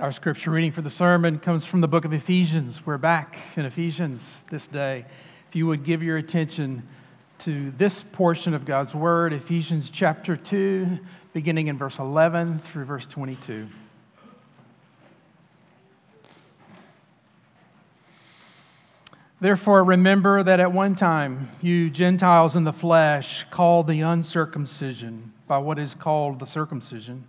Our scripture reading for the sermon comes from the book of Ephesians. We're back in Ephesians this day. If you would give your attention to this portion of God's word, Ephesians chapter 2, beginning in verse 11 through verse 22. Therefore, remember that at one time you Gentiles in the flesh, called the uncircumcision by what is called the circumcision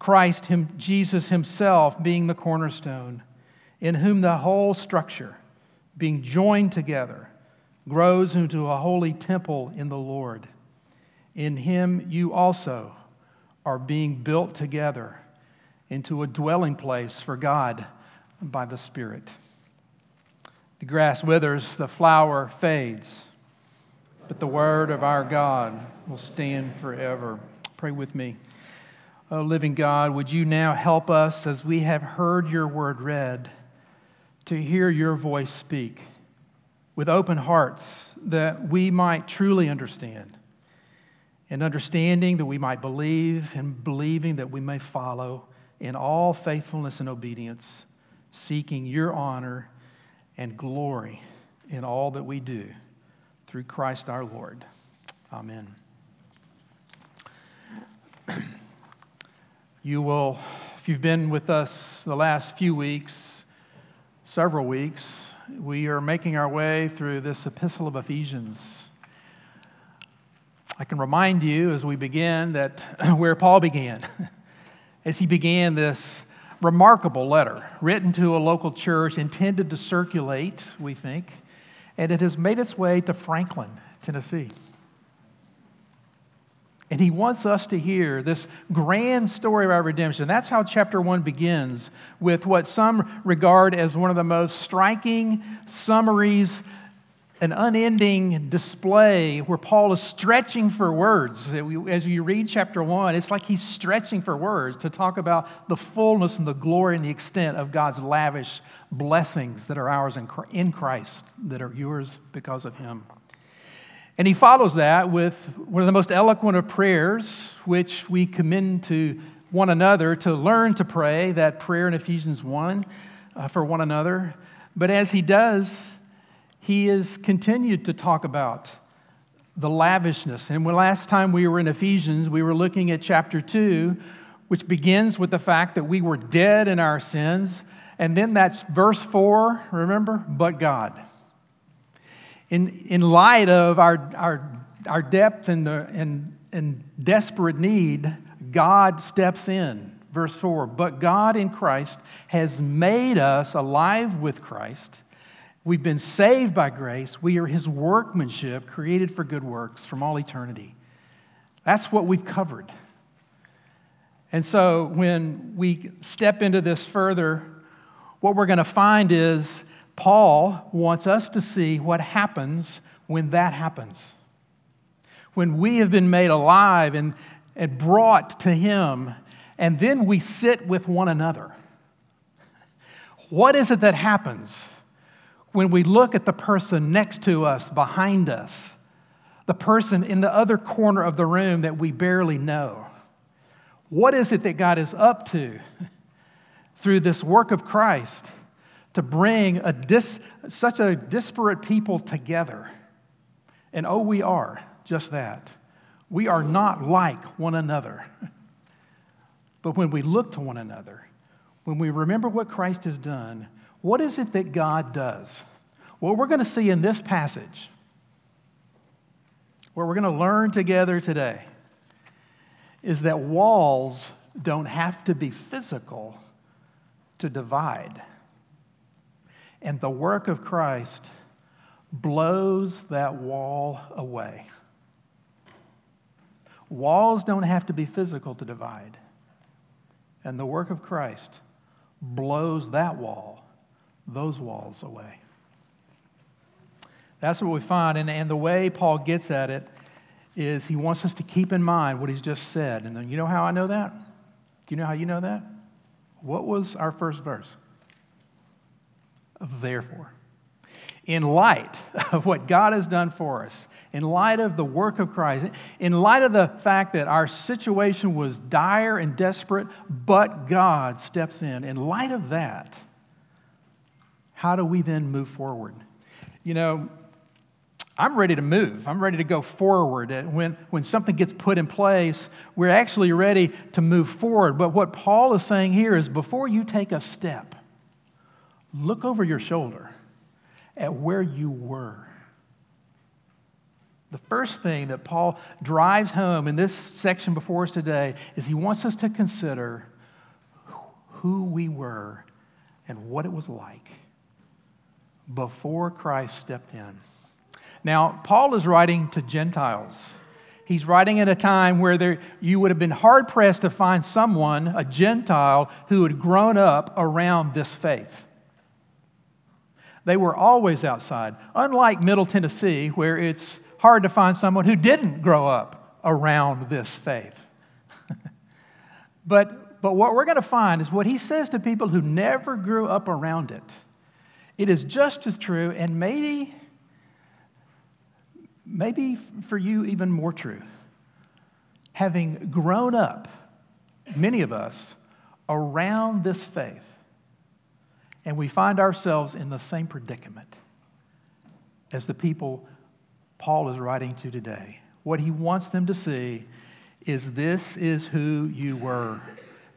Christ, him, Jesus himself, being the cornerstone, in whom the whole structure, being joined together, grows into a holy temple in the Lord. In him you also are being built together into a dwelling place for God by the Spirit. The grass withers, the flower fades, but the word of our God will stand forever. Pray with me. Oh, living God, would you now help us as we have heard your word read to hear your voice speak with open hearts that we might truly understand, and understanding that we might believe, and believing that we may follow in all faithfulness and obedience, seeking your honor and glory in all that we do through Christ our Lord. Amen. You will, if you've been with us the last few weeks, several weeks, we are making our way through this epistle of Ephesians. I can remind you as we begin that where Paul began, as he began this remarkable letter written to a local church intended to circulate, we think, and it has made its way to Franklin, Tennessee. And he wants us to hear this grand story of our redemption. That's how chapter one begins, with what some regard as one of the most striking summaries, an unending display where Paul is stretching for words. As you read chapter one, it's like he's stretching for words to talk about the fullness and the glory and the extent of God's lavish blessings that are ours in Christ, that are yours because of him. And he follows that with one of the most eloquent of prayers, which we commend to one another to learn to pray, that prayer in Ephesians 1 uh, for one another. But as he does, he has continued to talk about the lavishness. And when last time we were in Ephesians, we were looking at chapter 2, which begins with the fact that we were dead in our sins. And then that's verse 4, remember? But God in, in light of our, our, our depth and, the, and, and desperate need, God steps in. Verse 4 But God in Christ has made us alive with Christ. We've been saved by grace. We are his workmanship, created for good works from all eternity. That's what we've covered. And so when we step into this further, what we're going to find is Paul wants us to see what happens when that happens. When we have been made alive and, and brought to Him, and then we sit with one another. What is it that happens when we look at the person next to us, behind us, the person in the other corner of the room that we barely know? What is it that God is up to through this work of Christ to bring a dis, such a disparate people together? And oh, we are just that. We are not like one another. But when we look to one another, when we remember what Christ has done, what is it that God does? What we're going to see in this passage, what we're going to learn together today, is that walls don't have to be physical to divide. And the work of Christ blows that wall away. Walls don't have to be physical to divide. And the work of Christ blows that wall, those walls away. That's what we find. And, and the way Paul gets at it is he wants us to keep in mind what he's just said. And then you know how I know that? Do you know how you know that? What was our first verse? Therefore. In light of what God has done for us, in light of the work of Christ, in light of the fact that our situation was dire and desperate, but God steps in, in light of that, how do we then move forward? You know, I'm ready to move. I'm ready to go forward. When, when something gets put in place, we're actually ready to move forward. But what Paul is saying here is before you take a step, look over your shoulder at where you were. The first thing that Paul drives home in this section before us today is he wants us to consider who we were and what it was like before Christ stepped in. Now, Paul is writing to Gentiles. He's writing at a time where there, you would have been hard pressed to find someone, a Gentile, who had grown up around this faith. They were always outside, unlike Middle Tennessee, where it's hard to find someone who didn't grow up around this faith. but, but what we're going to find is what he says to people who never grew up around it. It is just as true, and maybe maybe for you, even more true. Having grown up, many of us, around this faith, and we find ourselves in the same predicament as the people Paul is writing to today. What he wants them to see is this is who you were.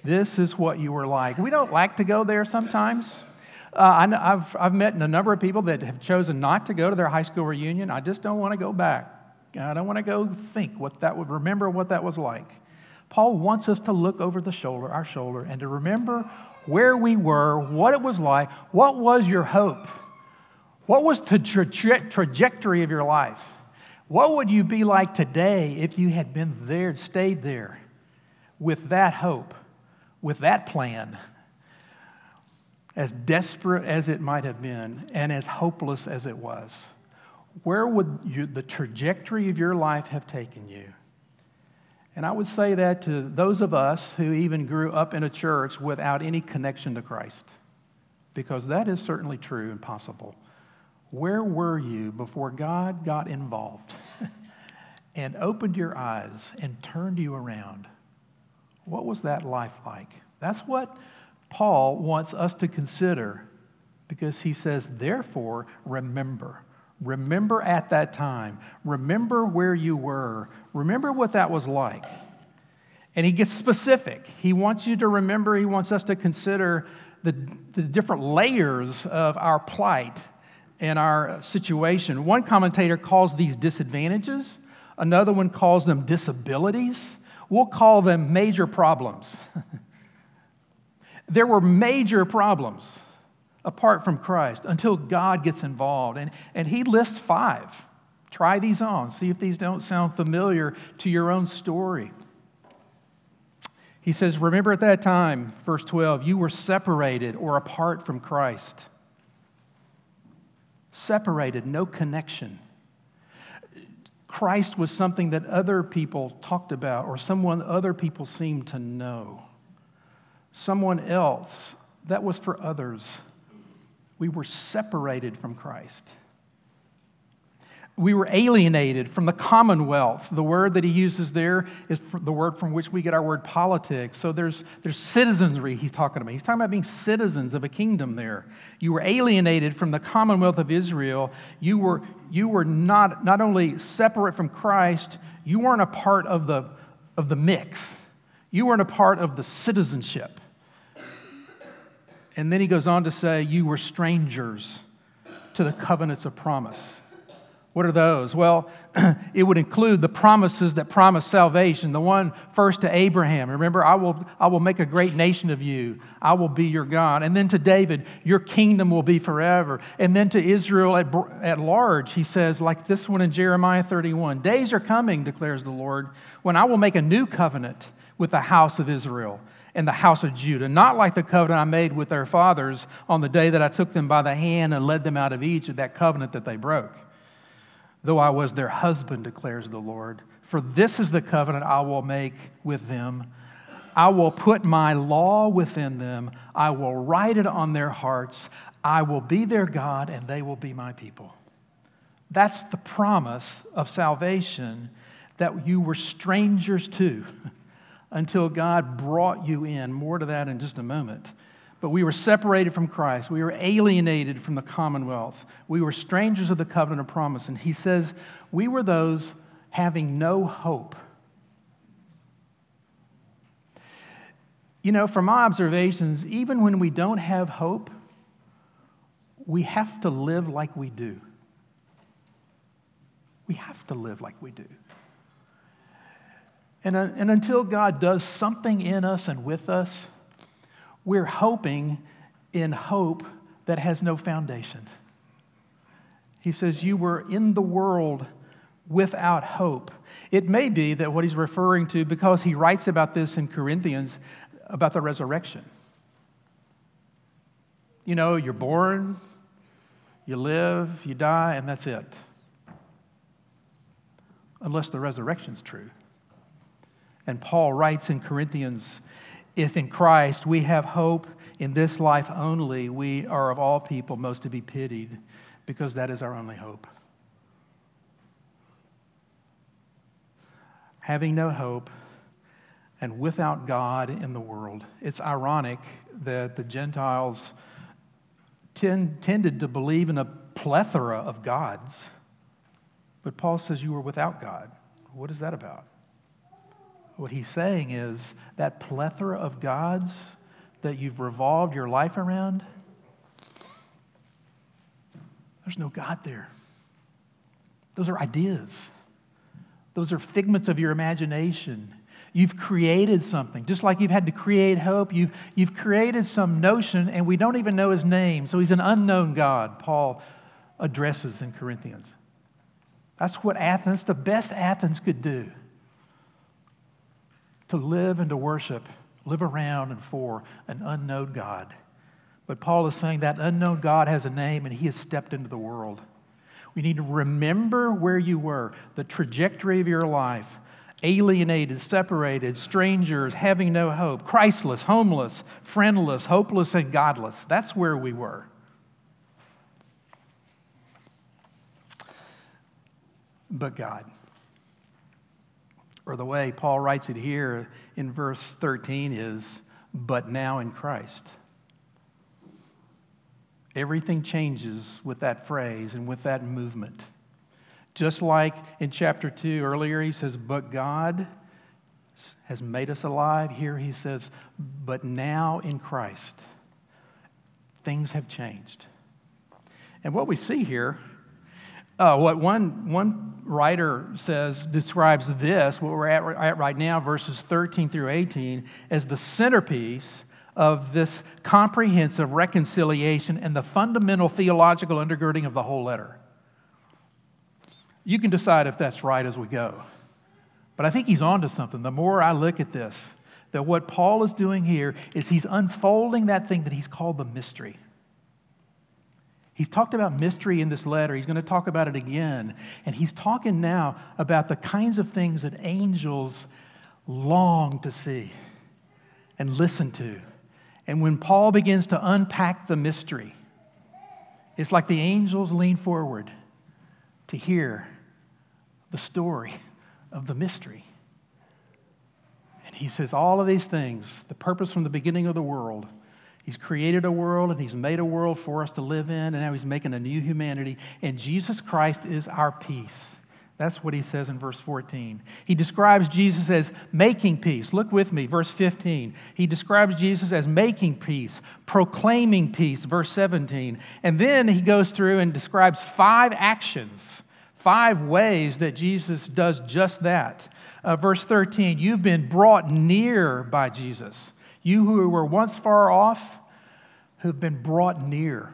This is what you were like. We don't like to go there sometimes. Uh, I, have I've met a number of people that have chosen not to go to their high school reunion. I just don't want to go back. I don't want to go think what that would remember what that was like. Paul wants us to look over the shoulder, our shoulder, and to remember where we were, what it was like, what was your hope, what was the tra- trajectory of your life. What would you be like today if you had been there, stayed there with that hope, with that plan? as desperate as it might have been and as hopeless as it was, where would you, the trajectory of your life have taken you? And I would say that to those of us who even grew up in a church without any connection to Christ, because that is certainly true and possible. Where were you before God got involved and opened your eyes and turned you around? What was that life like? That's what Paul wants us to consider because he says, therefore, remember. Remember at that time. Remember where you were. Remember what that was like. And he gets specific. He wants you to remember, he wants us to consider the, the different layers of our plight and our situation. One commentator calls these disadvantages, another one calls them disabilities. We'll call them major problems. There were major problems apart from Christ until God gets involved. And, and he lists five. Try these on, see if these don't sound familiar to your own story. He says, Remember at that time, verse 12, you were separated or apart from Christ. Separated, no connection. Christ was something that other people talked about or someone other people seemed to know someone else. That was for others. we were separated from Christ. We were alienated from the commonwealth. The word that he uses there is the word from which we get our word politics. So there's, there's citizenry he's talking about. He's talking about being citizens of a kingdom there. You were alienated from the commonwealth of Israel. You were, you were not, not only separate from Christ, you weren't a part of the, of the mix. You weren't a part of the citizenship. And then he goes on to say, You were strangers to the covenants of promise. What are those? Well, it would include the promises that promise salvation. The one first to Abraham. Remember, I will, I will make a great nation of you. I will be your God. And then to David, your kingdom will be forever. And then to Israel at, at large, he says, like this one in Jeremiah 31 Days are coming, declares the Lord, when I will make a new covenant with the house of Israel and the house of Judah, not like the covenant I made with their fathers on the day that I took them by the hand and led them out of Egypt, that covenant that they broke though I was their husband, declares the Lord. For this is the covenant I will make with them. I will put my law within them, I will write it on their hearts. I will be their God, and they will be my people. That's the promise of salvation that you were strangers to until God brought you in. More to that in just a moment. But we were separated from Christ. We were alienated from the commonwealth. We were strangers of the covenant of promise. And he says, we were those having no hope. You know, from my observations, even when we don't have hope, we have to live like we do. We have to live like we do. And, uh, and until God does something in us and with us, we're hoping in hope that has no foundation. He says, You were in the world without hope. It may be that what he's referring to, because he writes about this in Corinthians, about the resurrection. You know, you're born, you live, you die, and that's it. Unless the resurrection's true. And Paul writes in Corinthians if in Christ we have hope in this life only, we are of all people most to be pitied because that is our only hope. Having no hope and without God in the world, it's ironic that the Gentiles tend, tended to believe in a plethora of gods. But Paul says you were without God. What is that about? What he's saying is that plethora of gods that you've revolved your life around, there's no God there. Those are ideas, those are figments of your imagination. You've created something. Just like you've had to create hope, you've, you've created some notion, and we don't even know his name. So he's an unknown God, Paul addresses in Corinthians. That's what Athens, the best Athens could do to live and to worship, live around and for an unknown God. But Paul is saying that unknown God has a name and he has stepped into the world. We need to remember where you were, the trajectory of your life alienated, separated, strangers, having no hope, Christless, homeless, friendless, hopeless, and godless. That's where we were. But God or the way Paul writes it here in verse 13 is, but now in Christ. Everything changes with that phrase and with that movement. Just like in chapter 2 earlier, he says, but God has made us alive. Here he says, but now in Christ, things have changed. And what we see here uh, what one, one writer says describes this, what we're at, at right now, verses 13 through 18, as the centerpiece of this comprehensive reconciliation and the fundamental theological undergirding of the whole letter. You can decide if that's right as we go. But I think he's on to something. The more I look at this, that what Paul is doing here is he's unfolding that thing that he's called the mystery. He's talked about mystery in this letter. He's going to talk about it again. And he's talking now about the kinds of things that angels long to see and listen to. And when Paul begins to unpack the mystery, It's like the angels lean forward to hear the story of the mystery. And he says, All of these things, the purpose from the beginning of the world, He's created a world and He's made a world for us to live in, and now He's making a new humanity. And Jesus Christ is our peace. That's what he says in verse 14. He describes Jesus as making peace. Look with me, verse 15. He describes Jesus as making peace, proclaiming peace, verse 17. And then he goes through and describes five actions, five ways that Jesus does just that. Uh, verse 13, you've been brought near by Jesus. You who were once far off who have been brought near.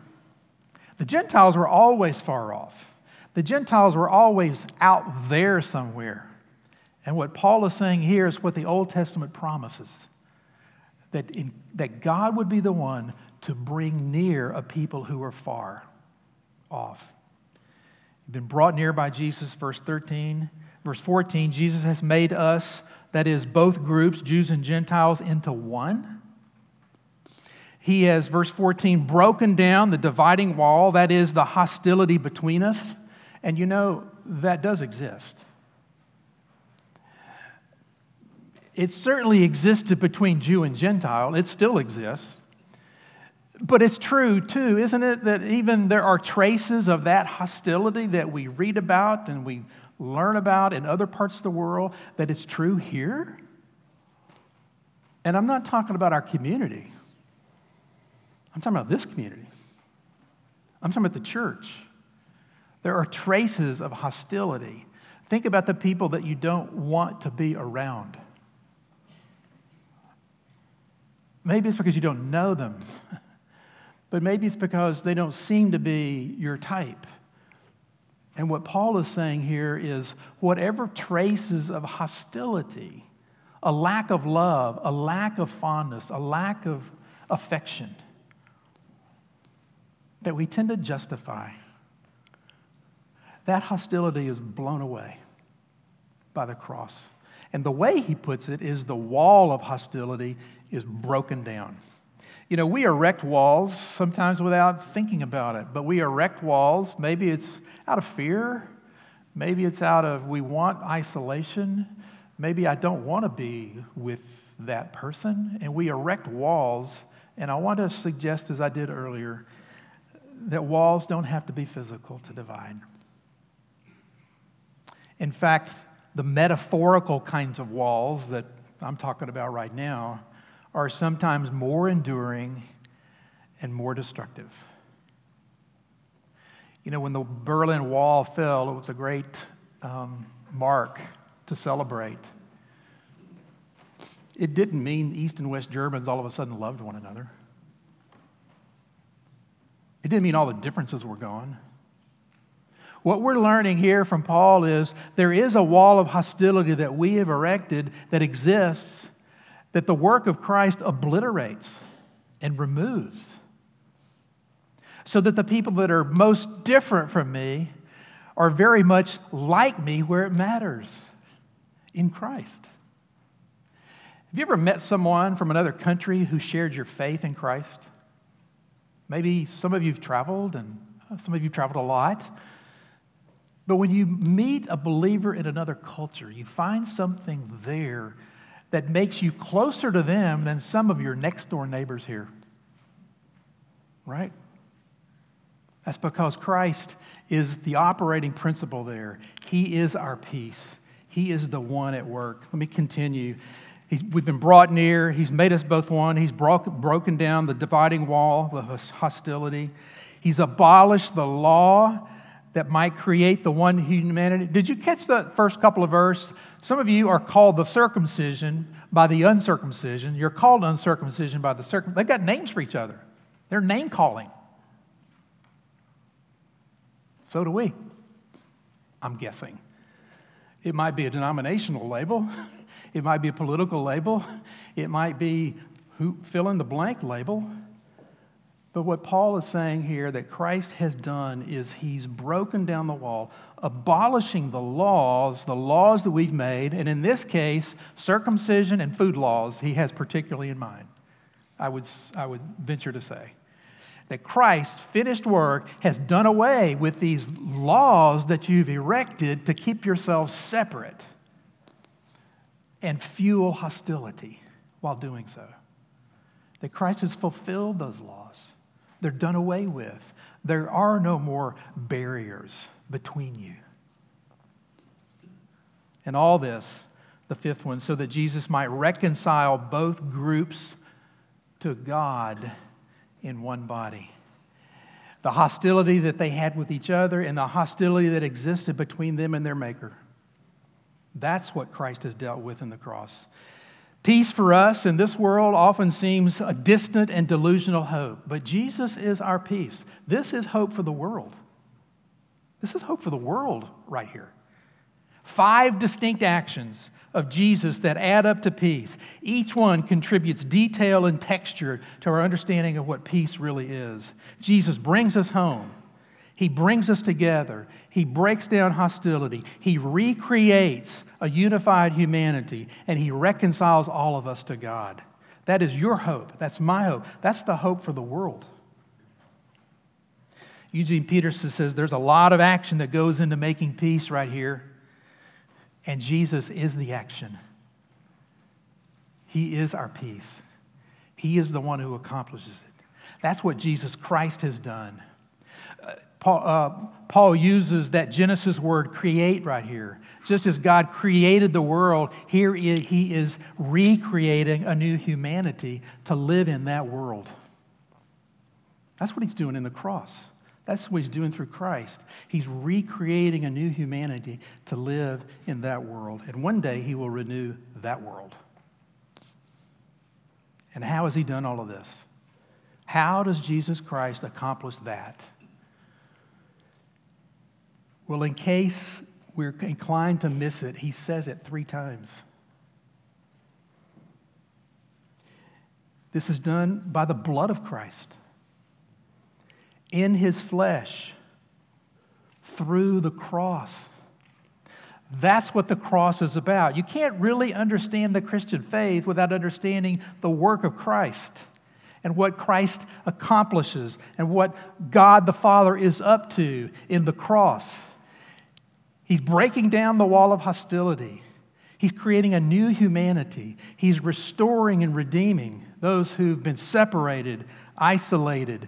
The Gentiles were always far off. The Gentiles were always out there somewhere. And what Paul is saying here is what the Old Testament promises that, in, that God would be the one to bring near a people who are far off. You've been brought near by Jesus, verse 13. Verse 14, Jesus has made us, that is, both groups, Jews and Gentiles, into one. He has, verse 14, broken down the dividing wall, that is, the hostility between us. And you know, that does exist. It certainly existed between Jew and Gentile, it still exists. But it's true, too, isn't it, that even there are traces of that hostility that we read about and we learn about in other parts of the world, that it's true here? And I'm not talking about our community, I'm talking about this community. I'm talking about the church. There are traces of hostility. Think about the people that you don't want to be around. Maybe it's because you don't know them, but maybe it's because they don't seem to be your type. And what Paul is saying here is whatever traces of hostility, a lack of love, a lack of fondness, a lack of affection that we tend to justify that hostility is blown away by the cross. And the way he puts it is the wall of hostility is broken down. You know, we erect walls sometimes without thinking about it, but we erect walls. Maybe it's out of fear. Maybe it's out of we want isolation. Maybe I don't want to be with that person. And we erect walls. And I want to suggest, as I did earlier, that walls don't have to be physical to divide. In fact, the metaphorical kinds of walls that I'm talking about right now are sometimes more enduring and more destructive. You know, when the Berlin Wall fell, it was a great um, mark to celebrate. It didn't mean East and West Germans all of a sudden loved one another. It didn't mean all the differences were gone. What we're learning here from Paul is there is a wall of hostility that we have erected that exists that the work of Christ obliterates and removes. So that the people that are most different from me are very much like me where it matters in Christ. Have you ever met someone from another country who shared your faith in Christ? Maybe some of you have traveled, and uh, some of you have traveled a lot. But when you meet a believer in another culture, you find something there that makes you closer to them than some of your next door neighbors here. Right? That's because Christ is the operating principle there. He is our peace, He is the one at work. Let me continue. He's, we've been brought near. He's made us both one. He's broke, broken down the dividing wall, the hostility. He's abolished the law that might create the one humanity. Did you catch the first couple of verses? Some of you are called the circumcision by the uncircumcision. You're called uncircumcision by the circumcision. They've got names for each other. They're name calling. So do we. I'm guessing. It might be a denominational label. It might be a political label. It might be who, fill in the blank label. But what Paul is saying here that Christ has done is he's broken down the wall, abolishing the laws, the laws that we've made, and in this case, circumcision and food laws he has particularly in mind, I would, I would venture to say. that Christ's finished work has done away with these laws that you've erected to keep yourselves separate and fuel hostility while doing so. That Christ has fulfilled those laws, they're done away with. There are no more barriers between you. And all this, the fifth one, so that Jesus might reconcile both groups to God in one body. The hostility that they had with each other and the hostility that existed between them and their Maker. That's what Christ has dealt with in the cross. Peace for us in this world often seems a distant and delusional hope, but Jesus is our peace. This is hope for the world. This is hope for the world right here. Five distinct actions of Jesus that add up to peace. Each one contributes detail and texture to our understanding of what peace really is. Jesus brings us home. He brings us together. He breaks down hostility. He recreates a unified humanity, and He reconciles all of us to God. That is your hope. That's my hope. That's the hope for the world. Eugene Peterson says there's a lot of action that goes into making peace right here. And Jesus is the action. He is our peace. He is the one who accomplishes it. That's what Jesus Christ has done. Paul, uh, Paul uses that Genesis word create right here. Just as God created the world, here he is recreating a new humanity to live in that world. That's what he's doing in the cross. That's what he's doing through Christ. He's recreating a new humanity to live in that world. And one day he will renew that world. And how has he done all of this? How does Jesus Christ accomplish that? Well, in case we're inclined to miss it, he says it three times. This is done by the blood of Christ in his flesh through the cross. That's what the cross is about. You can't really understand the Christian faith without understanding the work of Christ and what Christ accomplishes and what God the Father is up to in the cross. He's breaking down the wall of hostility. He's creating a new humanity. He's restoring and redeeming those who've been separated, isolated,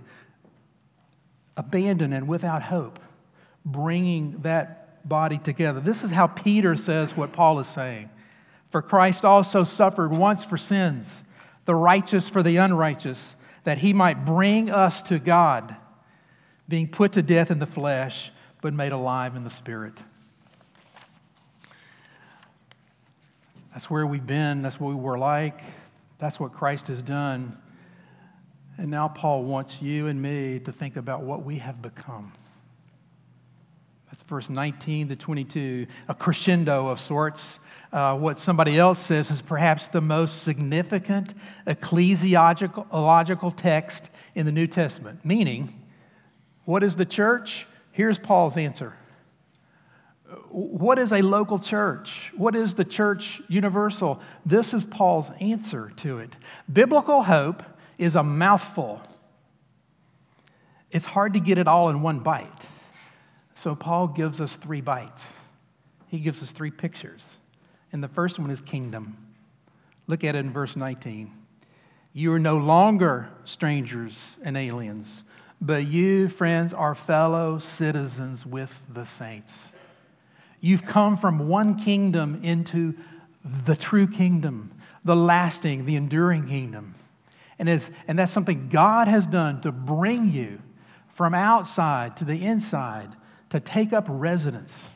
abandoned and without hope, bringing that body together. This is how Peter says what Paul is saying. For Christ also suffered once for sins, the righteous for the unrighteous, that he might bring us to God, being put to death in the flesh, but made alive in the spirit. That's where we've been. That's what we were like. That's what Christ has done. And now Paul wants you and me to think about what we have become. That's verse 19 to 22, a crescendo of sorts. Uh, what somebody else says is perhaps the most significant ecclesiological text in the New Testament. Meaning, what is the church? Here's Paul's answer. What is a local church? What is the church universal? This is Paul's answer to it. Biblical hope is a mouthful. It's hard to get it all in one bite. So Paul gives us three bites. He gives us three pictures. And the first one is kingdom. Look at it in verse 19. You are no longer strangers and aliens, but you, friends, are fellow citizens with the saints. You've come from one kingdom into the true kingdom, the lasting, the enduring kingdom. And, as, and that's something God has done to bring you from outside to the inside to take up residence.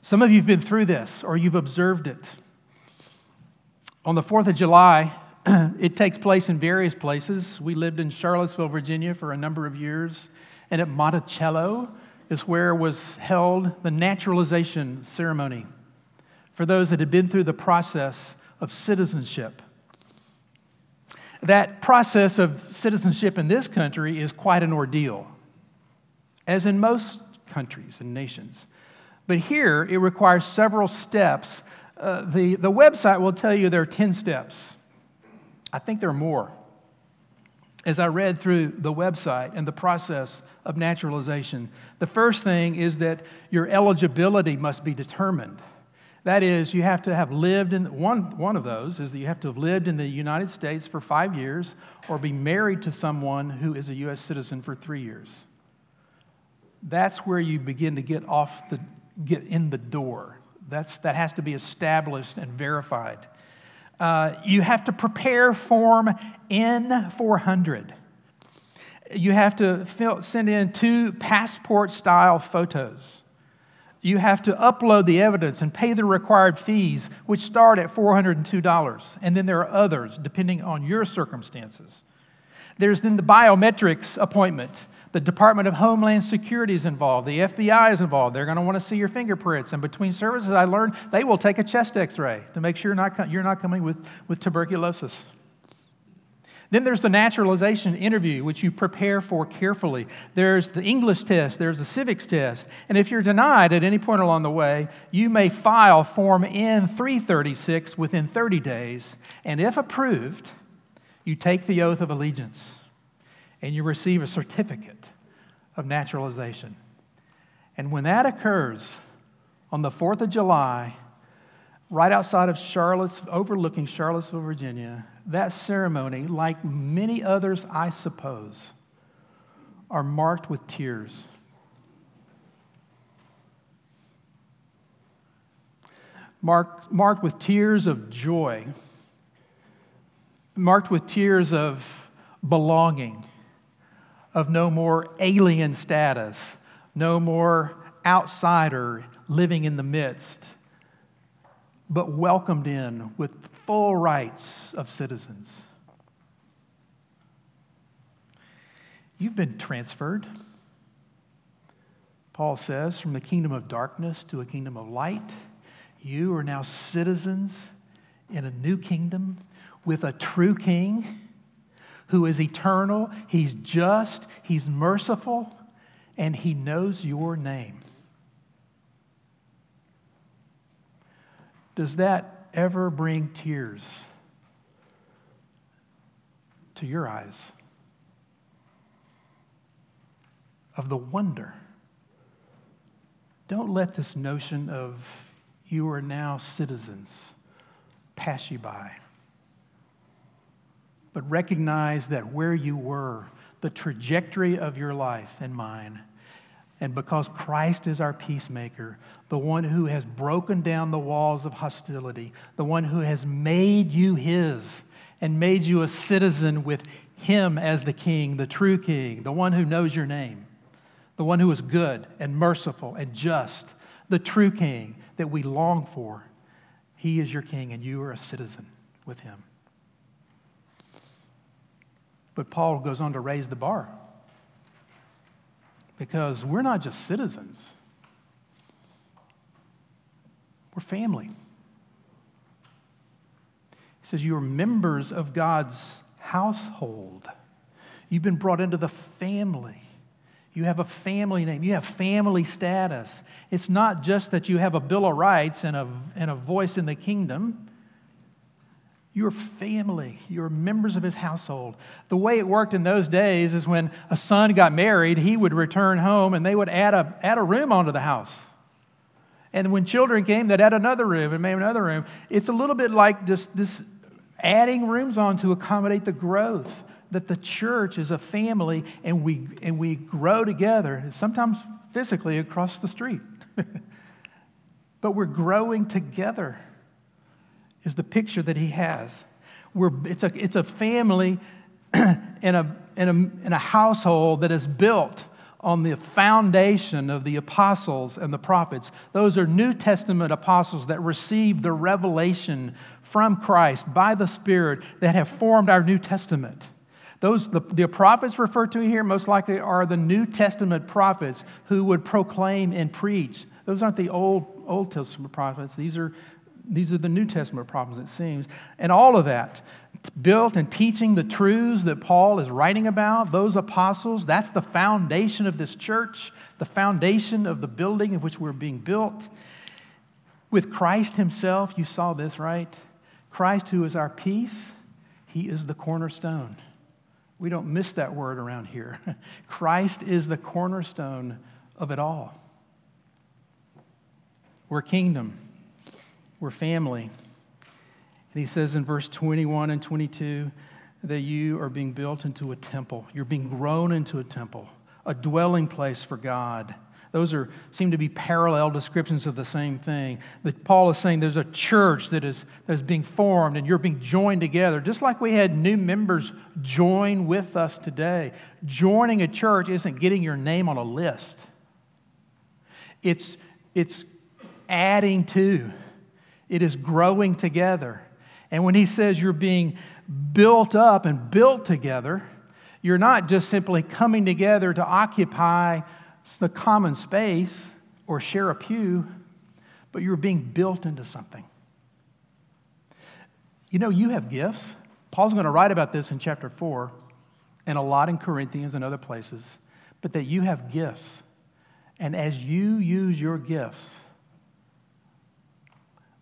Some of you have been through this or you've observed it. On the 4th of July, it takes place in various places. We lived in Charlottesville, Virginia for a number of years, and at Monticello is where was held the naturalization ceremony for those that had been through the process of citizenship that process of citizenship in this country is quite an ordeal, as in most countries and nations. But here, it requires several steps. Uh, the, the website will tell you there are 10 steps. I think there are more. As I read through the website and the process of naturalization, the first thing is that your eligibility must be determined. That is, you have to have lived in one, one of those is that you have to have lived in the United States for five years or be married to someone who is a U.S. citizen for three years. That's where you begin to get off the get in the door. That's, that has to be established and verified. Uh, you have to prepare Form N400. You have to fill, send in two passport style photos. You have to upload the evidence and pay the required fees, which start at $402. And then there are others, depending on your circumstances. There's then the biometrics appointment. The Department of Homeland Security is involved. The FBI is involved. They're going to want to see your fingerprints. And between services, I learned they will take a chest x ray to make sure you're not, you're not coming with, with tuberculosis. Then there's the naturalization interview, which you prepare for carefully. There's the English test, there's the civics test. And if you're denied at any point along the way, you may file Form N336 within 30 days. And if approved, you take the oath of allegiance and you receive a certificate of naturalization. And when that occurs on the 4th of July, right outside of Charlotte, overlooking Charlottesville, Virginia, that ceremony, like many others, I suppose, are marked with tears. Marked, marked with tears of joy, marked with tears of belonging of no more alien status, no more outsider living in the midst, but welcomed in with full rights of citizens. You've been transferred, Paul says, from the kingdom of darkness to a kingdom of light. You are now citizens in a new kingdom with a true king who is eternal, He's just, He's merciful, and He knows your name. Does that ever bring tears to your eyes of the wonder? Don't let this notion of you are now citizens pass you by but recognize that where you were, the trajectory of your life and mine, and because Christ is our peacemaker, the one who has broken down the walls of hostility, the one who has made you his and made you a citizen with him as the king, the true king, the one who knows your name, the one who is good and merciful and just, the true king that we long for. He is your king, and you are a citizen with him. But Paul goes on to raise the bar because we're not just citizens, we're family. He says, You are members of God's household. You've been brought into the family. You have a family name. You have family status. It's not just that you have a Bill of Rights and a, and a voice in the kingdom. You're family. You're members of his household. The way it worked in those days is when a son got married, he would return home and they would add a, add a room onto the house. And when children came, they'd add another room and maybe another room. It's a little bit like just this adding rooms on to accommodate the growth that the church is a family and we, and we grow together, sometimes physically across the street. but we're growing together is the picture that he has. We're, it's, a, it's a family in, a, in, a, in a household that is built on the foundation of the apostles and the prophets. Those are New Testament apostles that received the revelation from Christ by the Spirit that have formed our New Testament. Those, the, the prophets referred to here most likely are the New Testament prophets who would proclaim and preach. Those aren't the Old, Old Testament prophets. These are these are the New Testament problems, it seems. And all of that, built and teaching the truths that Paul is writing about, those apostles, that's the foundation of this church, the foundation of the building in which we're being built. With Christ Himself, you saw this, right? Christ, who is our peace, He is the cornerstone. We don't miss that word around here. Christ is the cornerstone of it all. We're kingdom, we're family. And he says in verse 21 and 22 that you are being built into a temple. You're being grown into a temple, a dwelling place for God. Those are, seem to be parallel descriptions of the same thing. That Paul is saying there's a church that is, that is being formed and you're being joined together. Just like we had new members join with us today. Joining a church isn't getting your name on a list, it's, it's adding to, it is growing together. And when he says you're being built up and built together, you're not just simply coming together to occupy the common space or share a pew, but you're being built into something. You know, you have gifts. Paul's going to write about this in chapter 4 and a lot in Corinthians and other places, but that you have gifts. And as you use your gifts,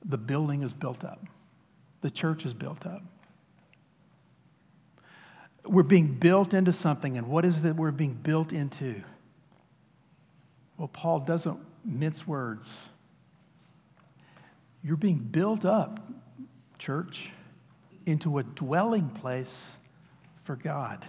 the building is built up, the church is built up. We're being built into something, and what is it that we're being built into? Well, Paul doesn't mince words. You're being built up, church, into a dwelling place for God.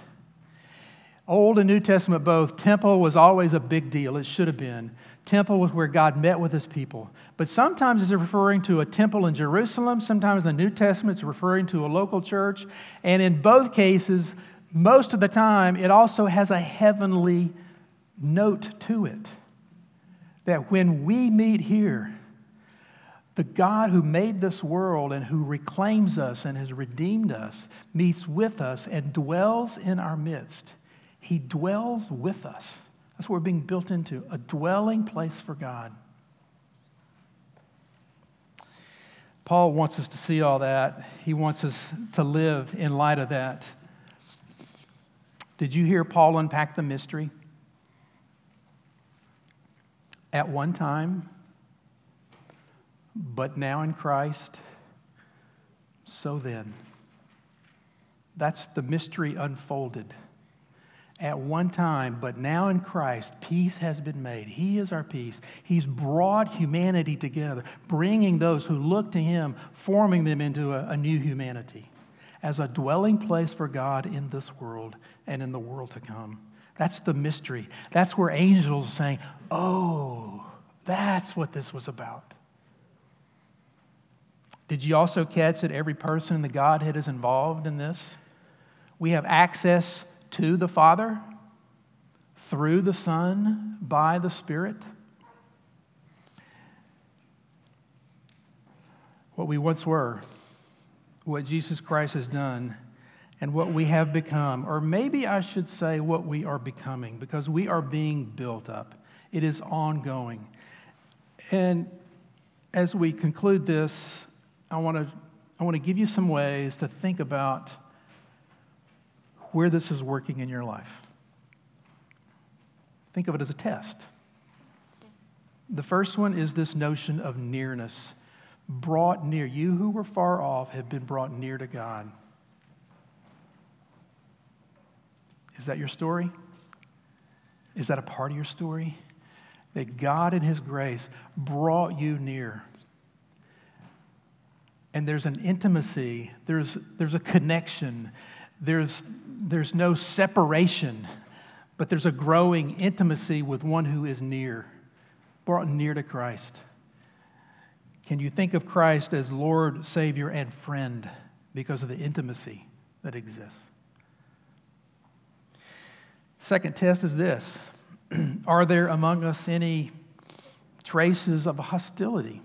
Old and New Testament both, temple was always a big deal. It should have been. Temple was where God met with his people. But sometimes it's referring to a temple in Jerusalem. Sometimes in the New Testament is referring to a local church. And in both cases, most of the time, it also has a heavenly note to it that when we meet here, the God who made this world and who reclaims us and has redeemed us meets with us and dwells in our midst. He dwells with us. That's what we're being built into a dwelling place for God. Paul wants us to see all that. He wants us to live in light of that. Did you hear Paul unpack the mystery? at one time, but now in Christ, so then. That's the mystery unfolded. At one time, but now in Christ, peace has been made. He is our peace. He's brought humanity together, bringing those who look to Him, forming them into a, a new humanity as a dwelling place for God in this world and in the world to come. That's the mystery. That's where angels are saying, Oh, that's what this was about. Did you also catch that every person in the Godhead is involved in this? We have access to the Father through the Son by the Spirit. What we once were, what Jesus Christ has done and what we have become, or maybe I should say what we are becoming, because we are being built up. It is ongoing. And as we conclude this, I want to I want to give you some ways to think about where this is working in your life. Think of it as a test. The first one is this notion of nearness. Brought near. You who were far off have been brought near to God. Is that your story? Is that a part of your story? That God, in His grace, brought you near. And there's an intimacy, there's, there's a connection, there's, there's no separation, but there's a growing intimacy with one who is near, brought near to Christ. Can you think of Christ as Lord, Savior, and friend because of the intimacy that exists? Second test is this Are there among us any traces of hostility?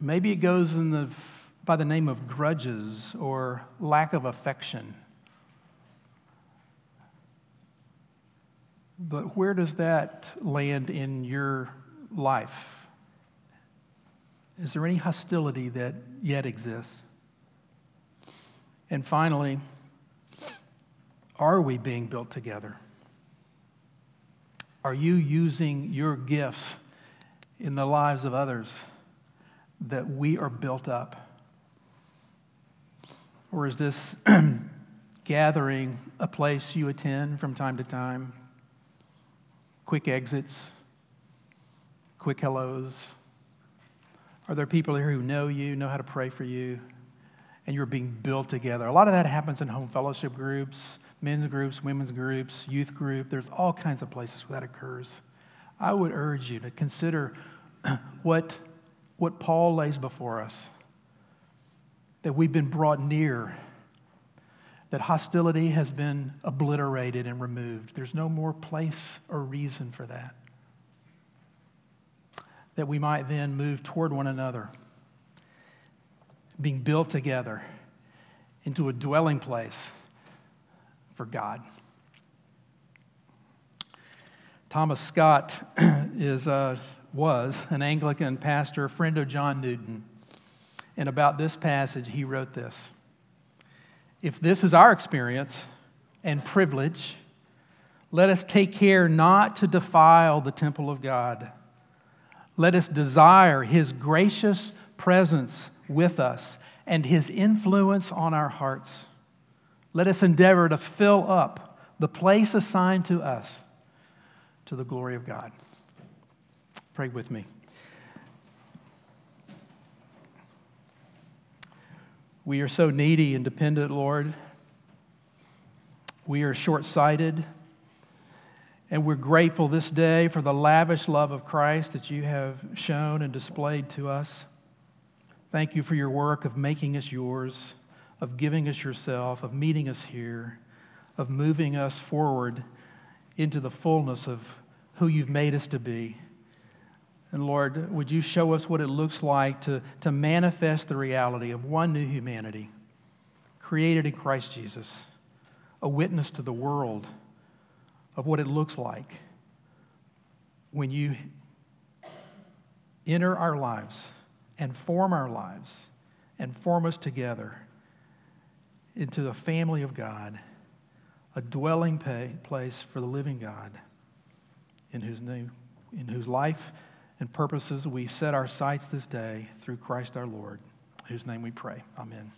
Maybe it goes in the, by the name of grudges or lack of affection. But where does that land in your life? Is there any hostility that yet exists? And finally, are we being built together? Are you using your gifts in the lives of others that we are built up? Or is this gathering a place you attend from time to time? Quick exits, quick hellos. Are there people here who know you, know how to pray for you, and you're being built together? A lot of that happens in home fellowship groups, men's groups, women's groups, youth group. There's all kinds of places where that occurs. I would urge you to consider what, what Paul lays before us that we've been brought near, that hostility has been obliterated and removed. There's no more place or reason for that. That we might then move toward one another, being built together into a dwelling place for God. Thomas Scott is, uh, was an Anglican pastor, friend of John Newton. And about this passage, he wrote this If this is our experience and privilege, let us take care not to defile the temple of God. Let us desire his gracious presence with us and his influence on our hearts. Let us endeavor to fill up the place assigned to us to the glory of God. Pray with me. We are so needy and dependent, Lord. We are short sighted. And we're grateful this day for the lavish love of Christ that you have shown and displayed to us. Thank you for your work of making us yours, of giving us yourself, of meeting us here, of moving us forward into the fullness of who you've made us to be. And Lord, would you show us what it looks like to, to manifest the reality of one new humanity created in Christ Jesus, a witness to the world of what it looks like when you enter our lives and form our lives and form us together into the family of God, a dwelling place for the living God, in whose name, in whose life and purposes we set our sights this day through Christ our Lord, whose name we pray. Amen.